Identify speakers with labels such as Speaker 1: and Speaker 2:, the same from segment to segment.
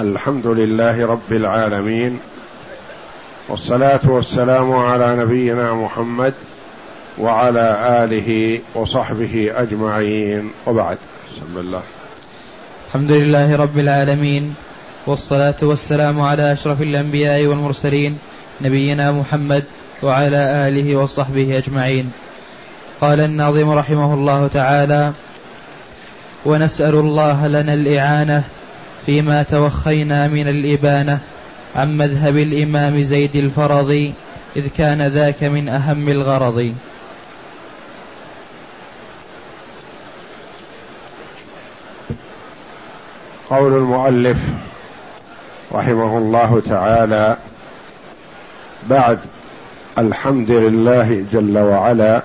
Speaker 1: الحمد لله رب العالمين والصلاة والسلام على نبينا محمد وعلى آله وصحبه أجمعين وبعد. بسم الله.
Speaker 2: الحمد لله رب العالمين والصلاة والسلام على أشرف الأنبياء والمرسلين نبينا محمد وعلى آله وصحبه أجمعين. قال الناظم رحمه الله تعالى ونسأل الله لنا الإعانة فيما توخينا من الإبانة عن مذهب الإمام زيد الفرضي إذ كان ذاك من أهم الغرض.
Speaker 1: قول المؤلف رحمه الله تعالى بعد الحمد لله جل وعلا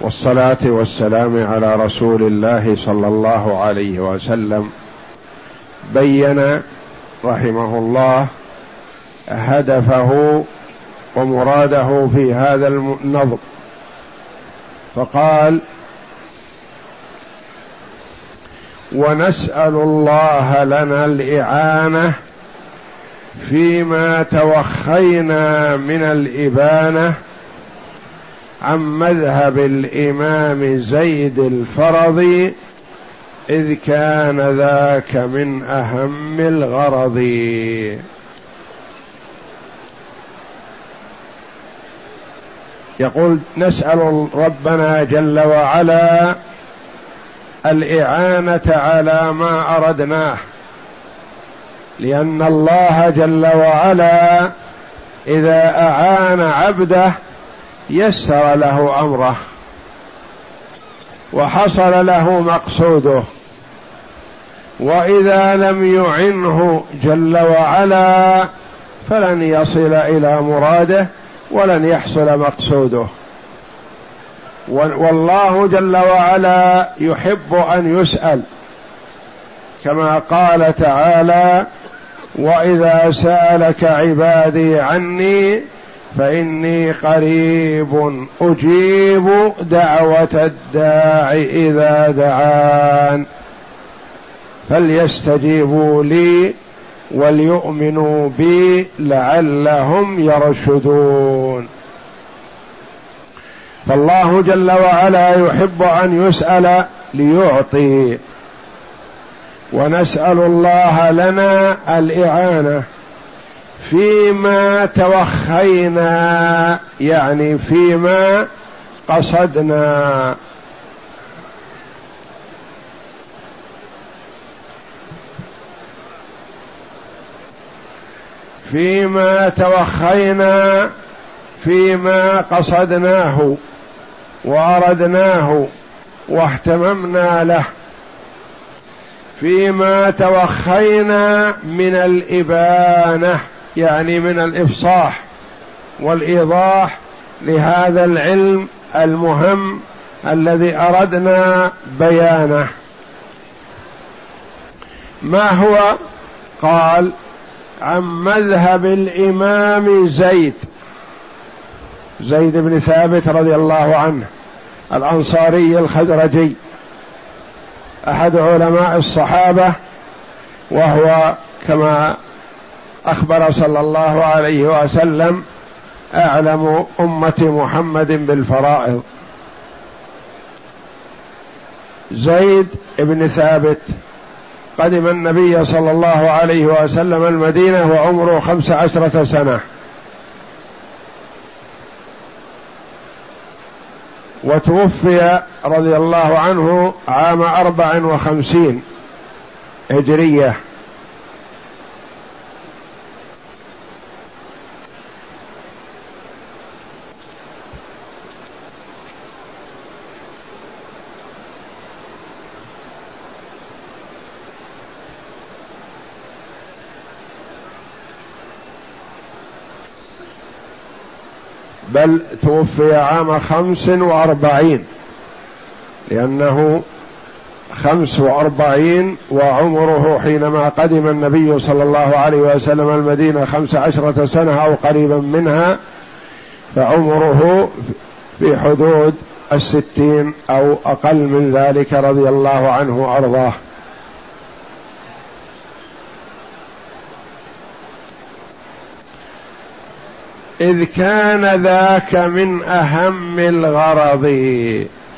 Speaker 1: والصلاة والسلام على رسول الله صلى الله عليه وسلم بين رحمه الله هدفه ومراده في هذا النظم فقال ونسأل الله لنا الإعانة فيما توخينا من الإبانة عن مذهب الإمام زيد الفرضي إذ كان ذاك من أهم الغرض. يقول نسأل ربنا جل وعلا الإعانة على ما أردناه لأن الله جل وعلا إذا أعان عبده يسر له أمره وحصل له مقصوده. وإذا لم يعنه جل وعلا فلن يصل إلى مراده ولن يحصل مقصوده. والله جل وعلا يحب أن يسأل كما قال تعالى وإذا سألك عبادي عني فإني قريب أجيب دعوة الداع إذا دعان. فليستجيبوا لي وليؤمنوا بي لعلهم يرشدون. فالله جل وعلا يحب أن يسأل ليعطي. ونسأل الله لنا الإعانة فيما توخينا يعني فيما قصدنا. فيما توخينا فيما قصدناه وأردناه واهتممنا له. فيما توخينا من الإبانة يعني من الإفصاح والإيضاح لهذا العلم المهم الذي أردنا بيانه. ما هو؟ قال عن مذهب الإمام زيد. زيد بن ثابت رضي الله عنه الأنصاري الخزرجي. أحد علماء الصحابة وهو كما أخبر صلى الله عليه وسلم أعلم أمة محمد بالفرائض. زيد بن ثابت قدم النبي صلى الله عليه وسلم المدينة وعمره خمس عشرة سنة. وتوفي رضي الله عنه عام أربع وخمسين هجرية. بل توفي عام خمس وأربعين لأنه خمس وأربعين وعمره حينما قدم النبي صلى الله عليه وسلم المدينة خمس عشرة سنة أو قريبا منها فعمره في حدود الستين أو أقل من ذلك رضي الله عنه وأرضاه. إذ كان ذاك من أهم الغرض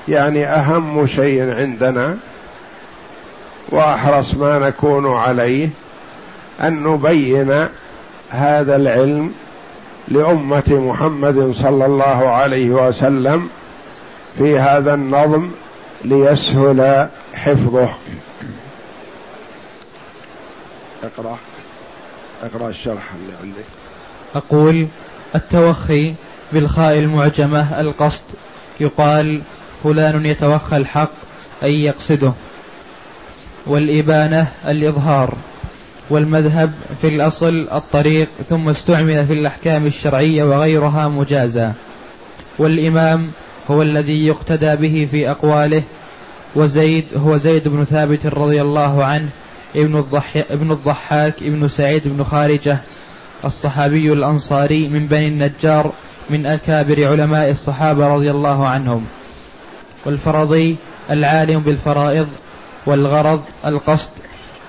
Speaker 1: يعني أهم شيء عندنا وأحرص ما نكون عليه أن نبين هذا العلم لأمة محمد صلى الله عليه وسلم في هذا النظم ليسهل حفظه. اقرأ اقرأ الشرح اللي عندك.
Speaker 2: أقول التوخي بالخاء المعجمة القصد. يقال فلان يتوخى الحق أي يقصده. والإبانة الإظهار. والمذهب في الأصل الطريق ثم استعمل في الأحكام الشرعية وغيرها مجازا. والإمام هو الذي يقتدى به في أقواله. وزيد هو زيد بن ثابت رضي الله عنه ابن, الضحاك ابن سعيد بن خارجة. الصحابي الأنصاري من بني النجار من أكابر علماء الصحابة رضي الله عنهم والفرضي العالم بالفرائض والغرض القصد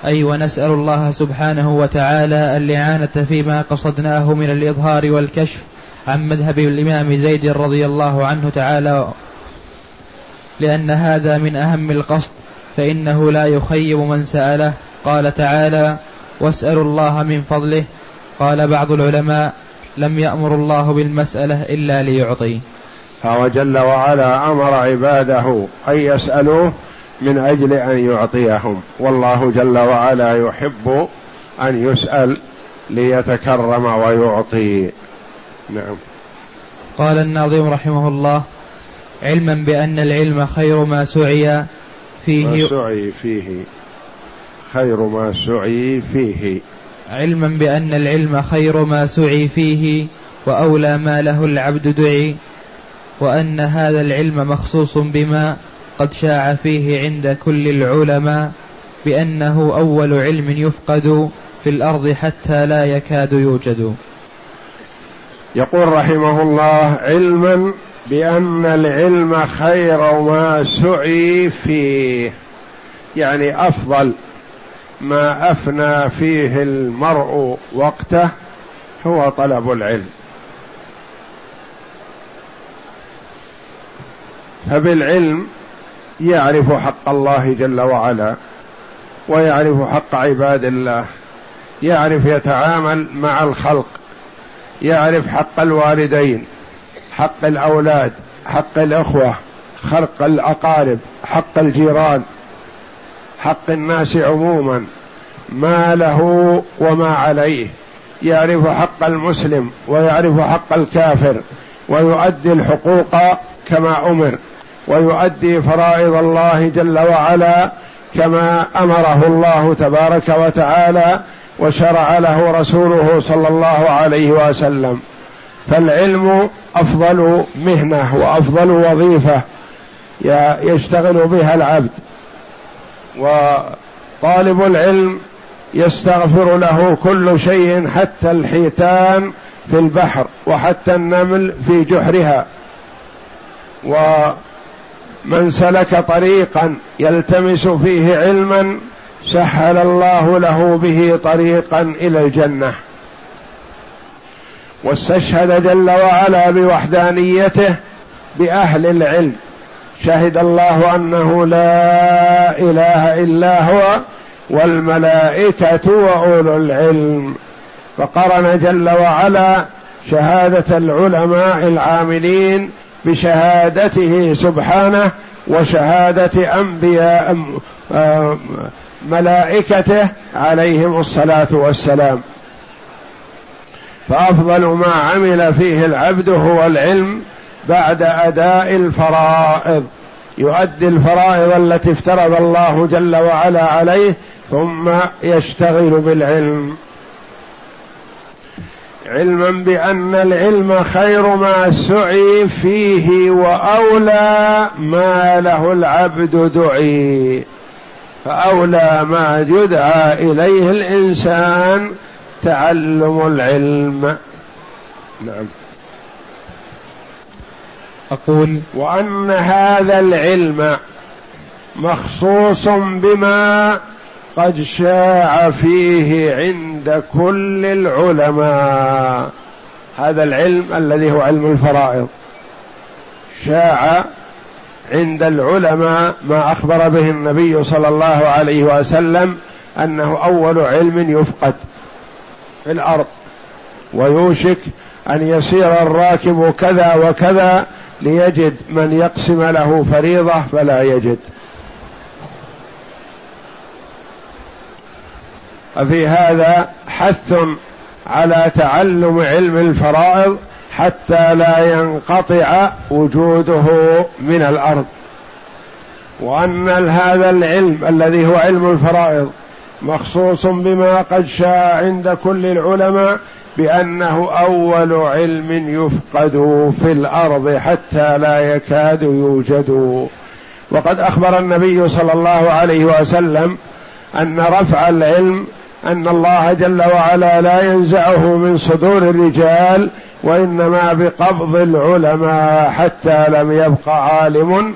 Speaker 2: أي ونسأل الله سبحانه وتعالى الإعانة فيما قصدناه من الإظهار والكشف عن مذهب الإمام زيد رضي الله عنه تعالى لأن هذا من أهم القصد فإنه لا يخيب من سأله قال تعالى واسألوا الله من فضله قال بعض العلماء لم يأمر الله بالمسألة إلا ليعطي.
Speaker 1: فهو جل وعلا أمر عباده أن يسألوه من أجل أن يعطيهم. والله جل وعلا يحب أن يسأل ليتكرم ويعطي. نعم.
Speaker 2: قال الناظم رحمه الله علما بأن العلم خير ما سعي
Speaker 1: فيه ما سعي فيه. خير ما سعي فيه.
Speaker 2: علما بأن العلم خير ما سعي فيه وأولى ما له العبد دعي وأن هذا العلم مخصوص بما قد شاع فيه عند كل العلماء بأنه أول علم يفقد في الأرض حتى لا يكاد يوجد.
Speaker 1: يقول رحمه الله علما بأن العلم خير ما سعي فيه يعني أفضل ما أفنى فيه المرء وقته هو طلب العلم. فبالعلم يعرف حق الله جل وعلا ويعرف حق عباد الله يعرف يتعامل مع الخلق يعرف حق الوالدين حق الأولاد حق الأخوة خلق الأقارب حق الجيران. حق الناس عموما ما له وما عليه. يعرف حق المسلم ويعرف حق الكافر ويؤدي الحقوق كما أمر ويؤدي فرائض الله جل وعلا كما أمره الله تبارك وتعالى وشرع له رسوله صلى الله عليه وسلم. فالعلم أفضل مهنة وأفضل وظيفة يشتغل بها العبد. وطالب العلم يستغفر له كل شيء حتى الحيتان في البحر وحتى النمل في جحرها. ومن سلك طريقا يلتمس فيه علما سهل الله له به طريقا إلى الجنة. واستشهد جل وعلا بوحدانيته بأهل العلم. شهد الله أنه لا إله إلا هو والملائكة وأولو العلم. فقرن جل وعلا شهادة العلماء العاملين بشهادته سبحانه وشهادة أنبياء ملائكته عليهم الصلاة والسلام. فأفضل ما عمل فيه العبد هو العلم بعد أداء الفرائض. يؤدي الفرائض التي افترض الله جل وعلا عليه ثم يشتغل بالعلم. علما بأن العلم خير ما سعي فيه وأولى ما له العبد دعي. فأولى ما يدعى إليه الإنسان تعلم العلم. نعم.
Speaker 2: أقول
Speaker 1: وأن هذا العلم مخصوص بما قد شاع فيه عند كل العلماء. هذا العلم الذي هو علم الفرائض. شاع عند العلماء ما أخبر به النبي صلى الله عليه وسلم أنه أول علم يفقد في الأرض. ويوشك أن يسير الراكب كذا وكذا ليجد من يقسم له فريضة فلا يجد. ففي هذا حث على تعلم علم الفرائض حتى لا ينقطع وجوده من الأرض. وأن هذا العلم الذي هو علم الفرائض مخصوص بما قد شاء عند كل العلماء بأنه أول علم يفقد في الأرض حتى لا يكاد يوجد. وقد أخبر النبي صلى الله عليه وسلم أن رفع العلم أن الله جل وعلا لا ينزعه من صدور الرجال وإنما بقبض العلماء حتى لم يبق عالم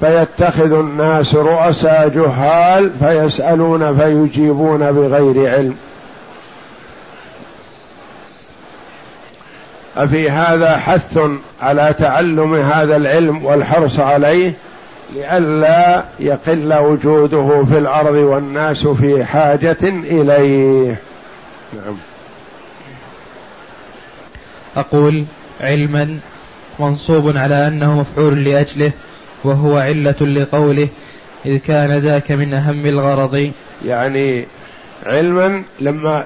Speaker 1: فيتخذ الناس رؤساء جهال فيسألون فيجيبون بغير علم. أفي هذا حث على تعلم هذا العلم والحرص عليه لئلا يقل وجوده في الأرض والناس في حاجة إليه. نعم.
Speaker 2: أقول علما منصوب على أنه مفعول لأجله وهو علة لقوله إذ كان ذاك من أهم الغرض.
Speaker 1: يعني علما لما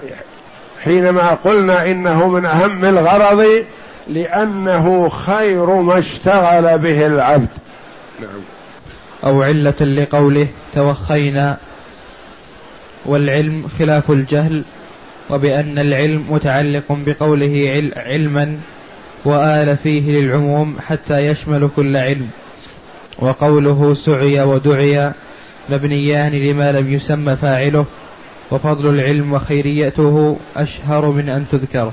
Speaker 1: حينما قلنا إنه من أهم الغرض لأنه خير ما اشتغل به العبد. نعم.
Speaker 2: أو علة لقوله توخينا والعلم خلاف الجهل وبأن العلم متعلق بقوله علما وآل فيه للعموم حتى يشمل كل علم. وقوله سعي ودعي مبنيان لما لم يسمى فاعله. وفضل العلم وخيريته أشهر من أن تذكر.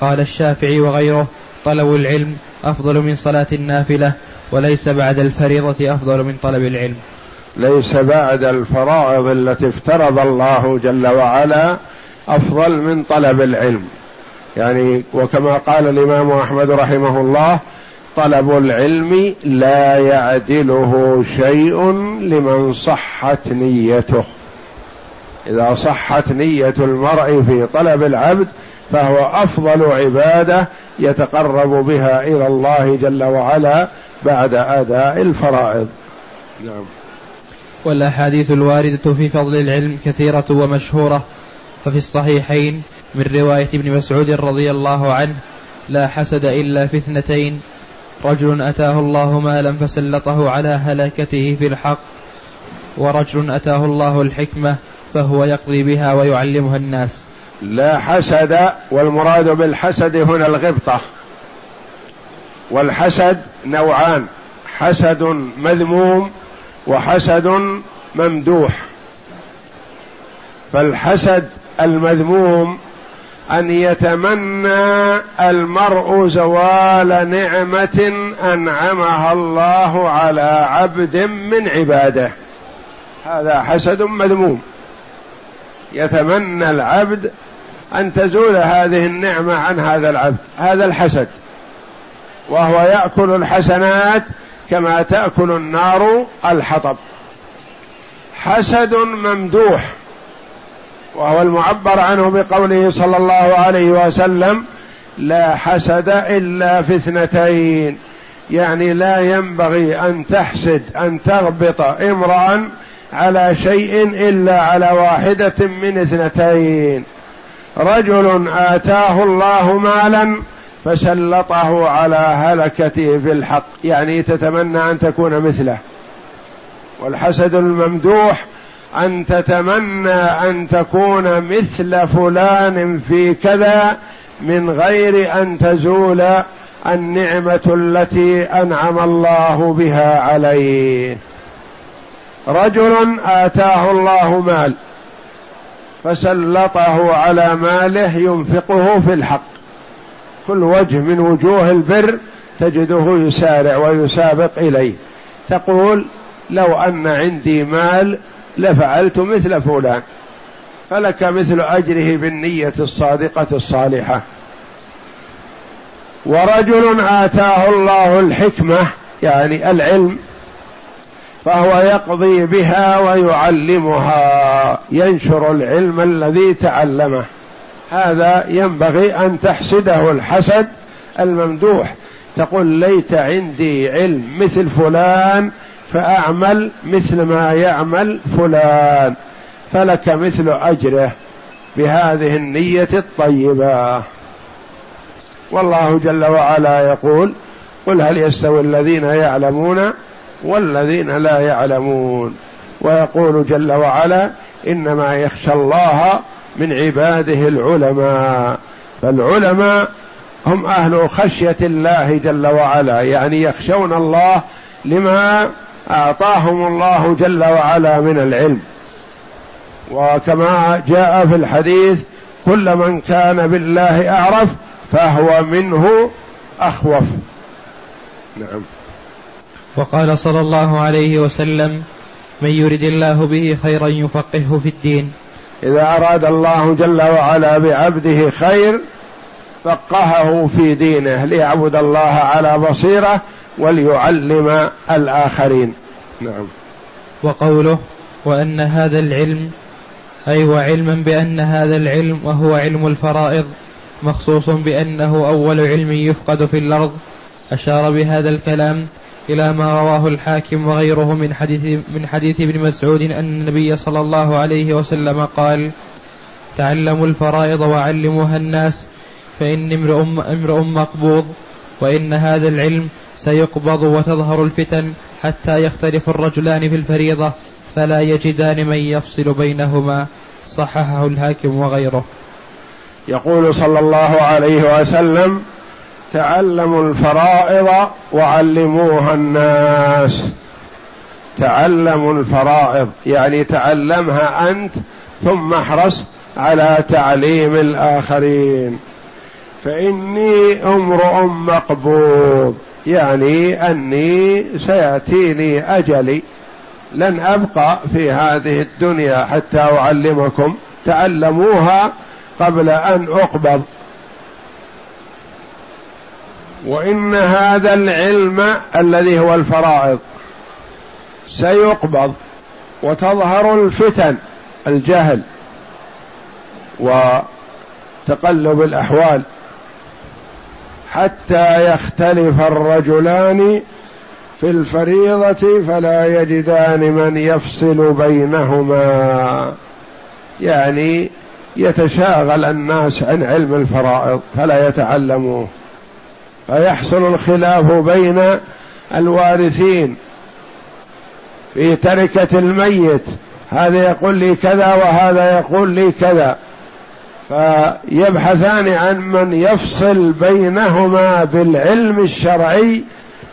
Speaker 2: قال الشافعي وغيره طلب العلم أفضل من صلاة النافلة وليس بعد الفريضة أفضل من طلب العلم.
Speaker 1: ليس بعد الفرائض التي افترض الله جل وعلا أفضل من طلب العلم. يعني وكما قال الإمام أحمد رحمه الله طلب العلم لا يعدله شيء لمن صحت نيته. إذا صحت نية المرء في طلب العبد فهو أفضل عبادة يتقرب بها إلى الله جل وعلا بعد أداء الفرائض. نعم.
Speaker 2: والأحاديث الواردة في فضل العلم كثيرة ومشهورة. ففي الصحيحين من رواية ابن مسعود رضي الله عنه لا حسد إلا في اثنتين رجل أتاه الله مالا فسلطه على هلكته في الحق ورجل أتاه الله الحكمة فهو يقضي بها ويعلمها الناس.
Speaker 1: لا حسد والمراد بالحسد هنا الغبطة. والحسد نوعان حسد مذموم وحسد ممدوح. فالحسد المذموم أن يتمنى المرء زوال نعمة أنعمها الله على عبد من عباده. هذا حسد مذموم. يتمنى العبد أن تزول هذه النعمة عن هذا العبد هذا الحسد. وهو يأكل الحسنات كما تأكل النار الحطب. حسد ممدوح وهو المعبر عنه بقوله صلى الله عليه وسلم لا حسد إلا في اثنتين يعني لا ينبغي أن تحسد أن تغبط امرا على شيء إلا على واحدة من اثنتين. رجل آتاه الله مالا فسلطه على هلكته في الحق. يعني تتمنى أن تكون مثله. والحسد الممدوح أن تتمنى أن تكون مثل فلان في كذا من غير أن تزول النعمة التي أنعم الله بها عليه. رجل آتاه الله مال فسلطه على ماله ينفقه في الحق. كل وجه من وجوه البر تجده يسارع ويسابق إليه. تقول لو أن عندي مال لفعلت مثل فلان فلك مثل أجره بالنية الصادقة الصالحة. ورجل آتاه الله الحكمة يعني العلم فهو يقضي بها ويعلمها ينشر العلم الذي تعلمه. هذا ينبغي أن تحسده الحسد الممدوح. تقول ليت عندي علم مثل فلان فأعمل مثل ما يعمل فلان فلك مثل أجره بهذه النية الطيبة. والله جل وعلا يقول قل هل يستوي الذين يعلمون والذين لا يعلمون. ويقول جل وعلا إنما يخشى الله من عباده العلماء. فالعلماء هم أهل خشية الله جل وعلا. يعني يخشون الله لما أعطاهم الله جل وعلا من العلم. وكما جاء في الحديث كل من كان بالله أعرف فهو منه أخوف. نعم.
Speaker 2: وقال صلى الله عليه وسلم من يرد الله به خيرا يفقهه في الدين.
Speaker 1: إذا أراد الله جل وعلا بعبده خير فقهه في دينه ليعبد الله على بصيرة وليعلم الآخرين. نعم.
Speaker 2: وقوله وأن هذا العلم أي وعلما بأن هذا العلم وهو علم الفرائض مخصوص بأنه أول علم يفقد في الأرض. أشار بهذا الكلام إلى ما رواه الحاكم وغيره من حديث من حديث ابن مسعود أن النبي صلى الله عليه وسلم قال: تعلموا الفرائض وعلموها الناس فإن امرؤ امرؤ مقبوض وإن هذا العلم سيقبض وتظهر الفتن حتى يختلف الرجلان في الفريضة فلا يجدان من يفصل بينهما. صححه الحاكم وغيره.
Speaker 1: يقول صلى الله عليه وسلم تعلموا الفرائض وعلموها الناس. تعلموا الفرائض يعني تعلمها أنت ثم احرص على تعليم الآخرين. فإني أمرؤ مقبوض يعني أني سياتيني أجلي لن أبقى في هذه الدنيا حتى أعلمكم. تعلموها قبل أن أقبض. وإن هذا العلم الذي هو الفرائض سيقبض وتظهر الفتن الجهل وتقلب الأحوال حتى يختلف الرجلان في الفريضة فلا يجدان من يفصل بينهما. يعني يتشاغل الناس عن علم الفرائض فلا يتعلموه. فيحصل الخلاف بين الوارثين في تركة الميت. هذا يقول لي كذا وهذا يقول لي كذا. فيبحثان عن من يفصل بينهما بالعلم الشرعي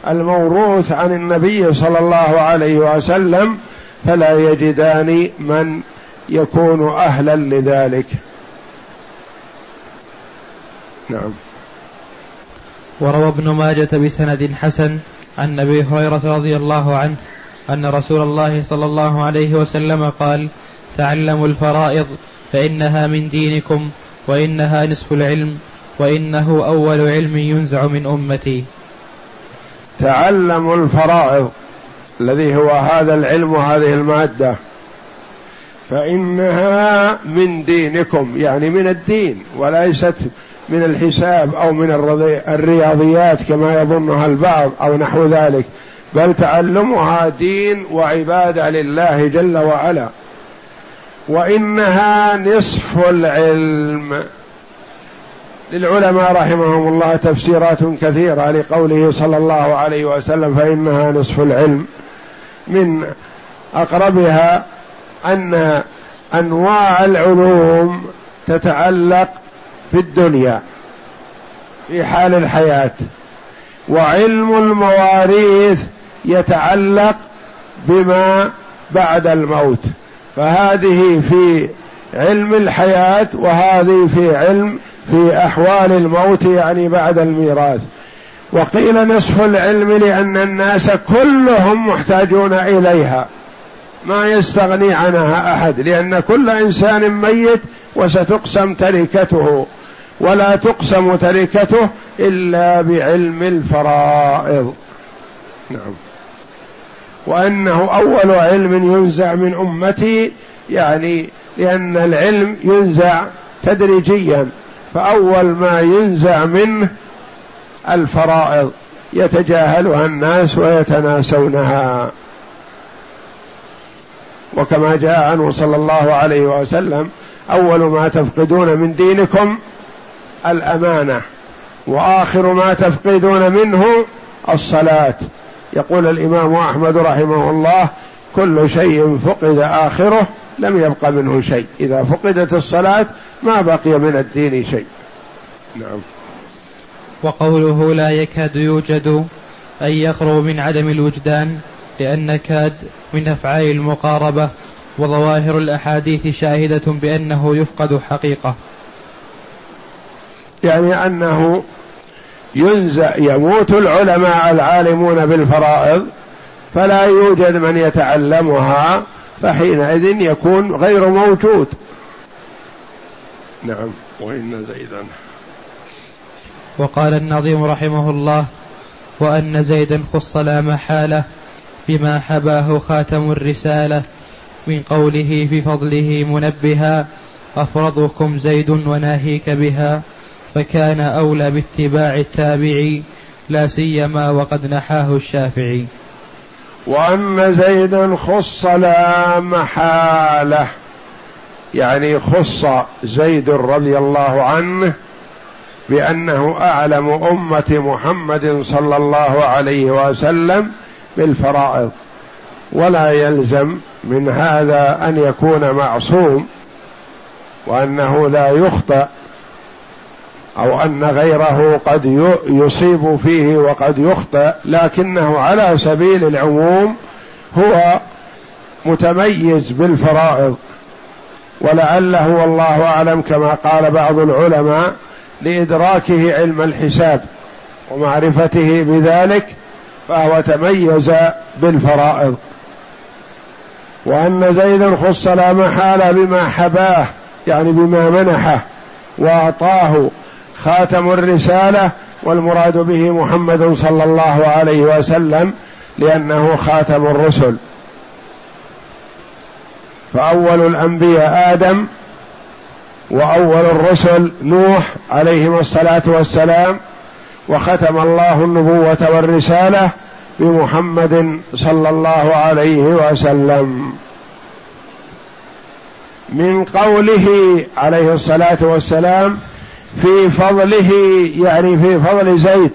Speaker 1: الموروث عن النبي صلى الله عليه وسلم فلا يجدان من يكون أهلا لذلك. نعم.
Speaker 2: وروى ابن ماجة بسند حسن عن أبي هريرة رضي الله عنه أن رسول الله صلى الله عليه وسلم قال تعلموا الفرائض فإنها من دينكم وإنها نصف العلم وإنه أول علم ينزع من أمتي.
Speaker 1: تعلموا الفرائض الذي هو هذا العلم وهذه المادة فإنها من دينكم يعني من الدين وليست من الحساب أو من الرياضيات كما يظنها البعض أو نحو ذلك. بل تعلمها دين وعبادة لله جل وعلا. وإنها نصف العلم. للعلماء رحمهم الله تفسيرات كثيرة لقوله صلى الله عليه وسلم فإنها نصف العلم. من أقربها أن أنواع العلوم تتعلق في الدنيا في حال الحياة. وعلم المواريث يتعلق بما بعد الموت. فهذه في علم الحياة وهذه في علم في أحوال الموت يعني بعد الميراث. وقيل نصف العلم لأن الناس كلهم محتاجون إليها. ما يستغني عنها أحد لأن كل إنسان ميت وستقسم تركته. ولا تقسم تركته إلا بعلم الفرائض. نعم. وأنه أول علم ينزع من أمتي يعني لأن العلم ينزع تدريجيا فأول ما ينزع منه الفرائض. يتجاهلها الناس ويتناسونها. وكما جاء عنه صلى الله عليه وسلم أول ما تفقدون من دينكم الأمانة وآخر ما تفقدون منه الصلاة. يقول الإمام أحمد رحمه الله كل شيء فقد آخره لم يبق منه شيء. إذا فقدت الصلاة ما بقي من الدين شيء. نعم.
Speaker 2: وقوله لا يكاد يوجد أن يخرج من عدم الوجدان لأن كاد من أفعال المقاربة وظواهر الأحاديث شاهدة بأنه يفقد حقيقة.
Speaker 1: يعني أنه ينزع يموت العلماء العالمون بالفرائض فلا يوجد من يتعلمها فحينئذ يكون غير موجود. نعم وإن زيدا.
Speaker 2: وقال النظيم رحمه الله وأن زيدا خص لا محالة بما حباه خاتم الرسالة من قوله في فضله منبها أفرضكم زيد وناهيك بها. فكان أولى باتباع التابعي لا سيما وقد نحاه الشافعي.
Speaker 1: وأن زيدا خص لا محالة يعني خص زيد رضي الله عنه بأنه أعلم أمة محمد صلى الله عليه وسلم بالفرائض. ولا يلزم من هذا أن يكون معصوم وأنه لا يخطئ أو أن غيره قد يصيب فيه وقد يخطئ لكنه على سبيل العموم هو متميز بالفرائض. ولعله والله أعلم كما قال بعض العلماء لإدراكه علم الحساب ومعرفته بذلك فهو تميز بالفرائض. وأن زيدا خص لا محاله بما حباه يعني بما منحه وأعطاه خاتم الرسالة والمراد به محمد صلى الله عليه وسلم لأنه خاتم الرسل. فأول الأنبياء آدم وأول الرسل نوح عليهم الصلاة والسلام وختم الله النبوة والرسالة بمحمد صلى الله عليه وسلم. من قوله عليه الصلاة والسلام في فضله يعني في فضل زيد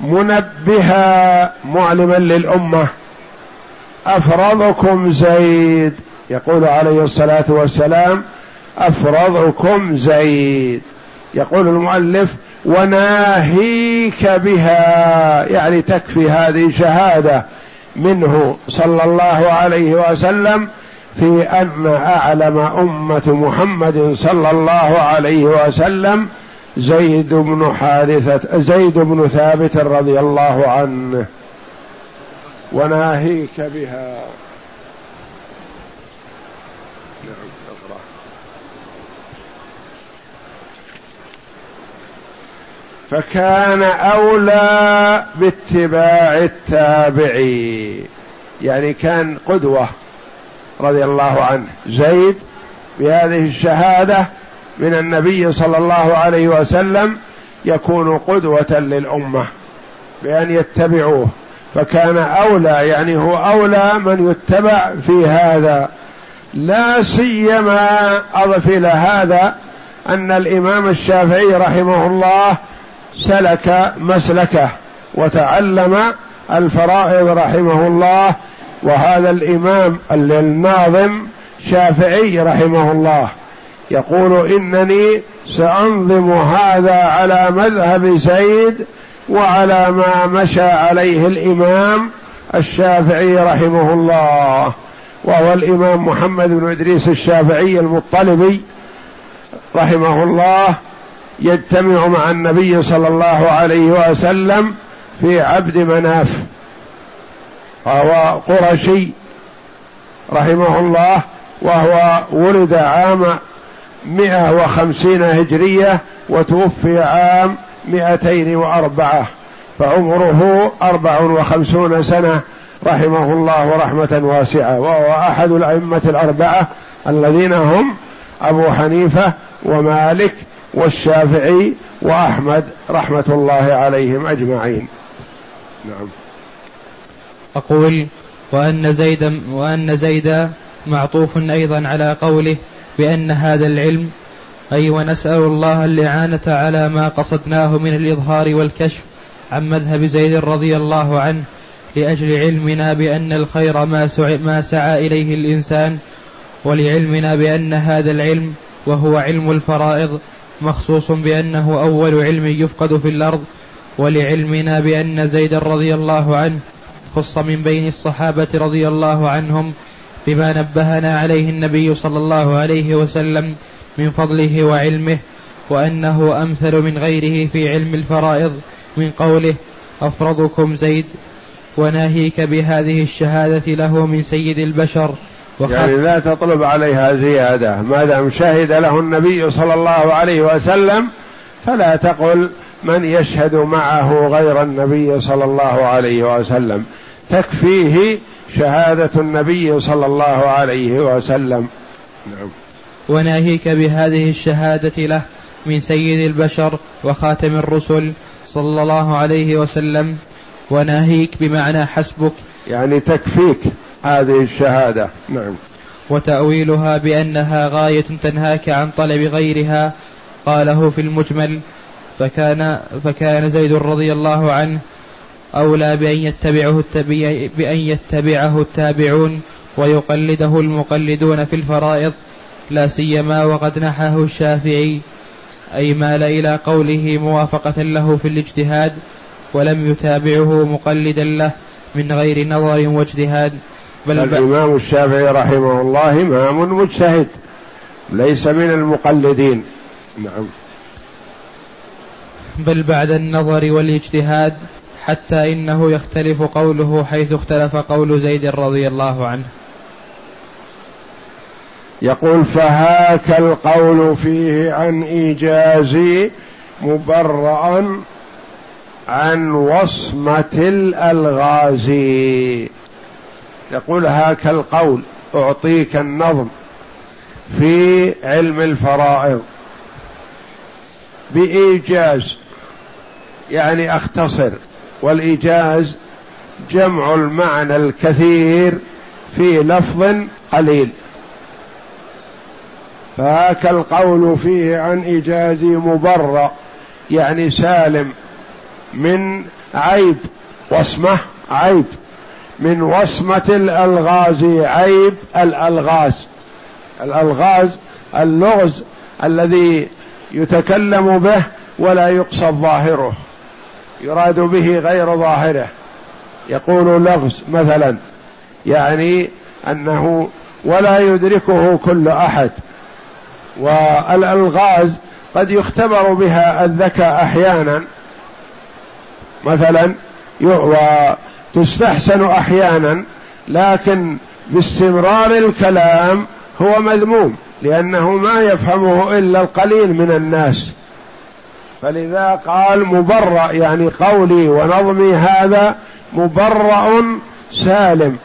Speaker 1: منبها معلما للأمة. أفرضكم زيد يقول عليه الصلاة والسلام أفرضكم زيد. يقول المؤلف وناهيك بها يعني تكفي هذه شهادة منه صلى الله عليه وسلم في أن أعلم أمة محمد صلى الله عليه وسلم زيد بن حارثه زيد بن ثابت رضي الله عنه. وناهيك بها. فكان أولى باتباع التابعي يعني كان قدوة. رضي الله عنه. زيد بهذه الشهادة من النبي صلى الله عليه وسلم يكون قدوة للأمة بأن يتبعوه. فكان أولى يعني هو أولى من يتبع في هذا. لا سيما اضف إلى هذا أن الإمام الشافعي رحمه الله سلك مسلكه وتعلم الفرائض رحمه الله وهذا الإمام الناظم شافعي رحمه الله يقول إنني سأنظم هذا على مذهب زيد وعلى ما مشى عليه الإمام الشافعي رحمه الله وهو الإمام محمد بن إدريس الشافعي المطلبي رحمه الله يجتمع مع النبي صلى الله عليه وسلم في عبد مناف. وهو قرشي رحمه الله وهو ولد عام مئة وخمسين هجرية وتوفي عام مئتين وأربعة فعمره أربع وخمسون سنة رحمه الله رحمة واسعة وهو أحد الأئمة الأربعة الذين هم أبو حنيفة ومالك والشافعي وأحمد رحمة الله عليهم أجمعين. نعم.
Speaker 2: أقول وأن زيد وأن زيد معطوف أيضا على قوله بأن هذا العلم أي ونسأل الله الإعانة على ما قصدناه من الإظهار والكشف عن مذهب زيد رضي الله عنه لأجل علمنا بأن الخير ما, ما سعى إليه الإنسان ولعلمنا بأن هذا العلم وهو علم الفرائض مخصوص بأنه أول علم يفقد في الأرض ولعلمنا بأن زيد رضي الله عنه خص من بين الصحابة رضي الله عنهم بما نبهنا عليه النبي صلى الله عليه وسلم من فضله وعلمه وأنه أمثل من غيره في علم الفرائض من قوله أفرضكم زيد وناهيك بهذه الشهادة له من سيد البشر.
Speaker 1: يعني لا تطلب عليها زيادة ما دام شهد له النبي صلى الله عليه وسلم فلا تقل من يشهد معه غير النبي صلى الله عليه وسلم. تكفيه شهادة النبي صلى الله عليه وسلم.
Speaker 2: نعم. وناهيك بهذه الشهادة له من سيد البشر وخاتم الرسل صلى الله عليه وسلم. وناهيك بمعنى حسبك.
Speaker 1: يعني تكفيك هذه الشهادة. نعم.
Speaker 2: وتأويلها بأنها غاية تنهاك عن طلب غيرها. قاله في المجمل فكان فكان زيد رضي الله عنه أولى بأن يتبعه بأن يتبعه التابعون ويقلده المقلدون في الفرائض لا سيما وقد نحاه الشافعي أي مال إلى قوله موافقة له في الاجتهاد ولم يتابعه مقلدا له من غير نظر واجتهاد
Speaker 1: بل الإمام الشافعي رحمه الله إمام مجتهد ليس من المقلدين. نعم.
Speaker 2: بل بعد النظر والاجتهاد حتى إنه يختلف قوله حيث اختلف قول زيد رضي الله عنه.
Speaker 1: يقول فهاك القول فيه عن إيجازي مبرأ عن وصمة الألغاز يقول هاك القول أعطيك النظم في علم الفرائض. بإيجاز يعني أختصر والإيجاز جمع المعنى الكثير في لفظ قليل. فهاك القول فيه عن إيجاز مبرأ يعني سالم من عيب وصمه عيب من وصمة الألغاز عيب الألغاز. الألغاز اللغز الذي يتكلم به ولا يقصد ظاهره. يراد به غير ظاهره. يقول لغز مثلا يعني أنه ولا يدركه كل أحد. والألغاز قد يختبر بها الذكاء أحيانا. مثلا وتستحسن أحيانا لكن باستمرار الكلام هو مذموم لأنه ما يفهمه إلا القليل من الناس. فلذا قال مبرأ يعني قولي ونظمي هذا مبرأ سالم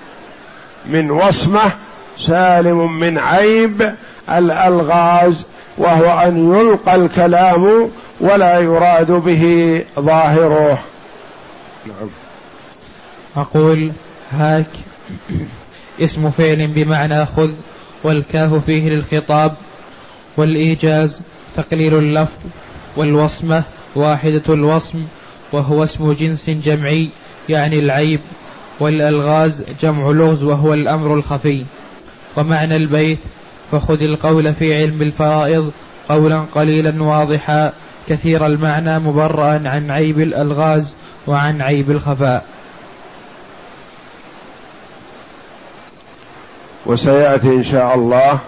Speaker 1: من وصمة سالم من عيب الألغاز وهو أن يلقى الكلام ولا يراد به ظاهره.
Speaker 2: نعم. أقول هاك اسم فعل بمعنى خذ والكاف فيه للخطاب والإيجاز تقليل اللفظ والوصمة واحدة الوصم وهو اسم جنس جمعي يعني العيب والألغاز جمع لغز وهو الأمر الخفي. ومعنى البيت فخذ القول في علم الفرائض قولا قليلا واضحا كثير المعنى مبرأ عن عيب الألغاز وعن عيب الخفاء.
Speaker 1: وسيأتي إن شاء الله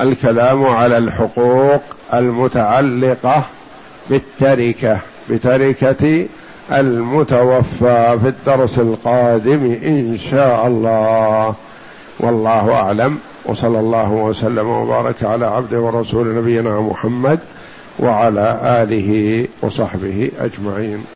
Speaker 1: الكلام على الحقوق المتعلقة بالتركة بتركة المتوفى في الدرس القادم إن شاء الله. والله أعلم وصلى الله وسلم وبارك على عبده ورسول نبينا محمد وعلى آله وصحبه أجمعين.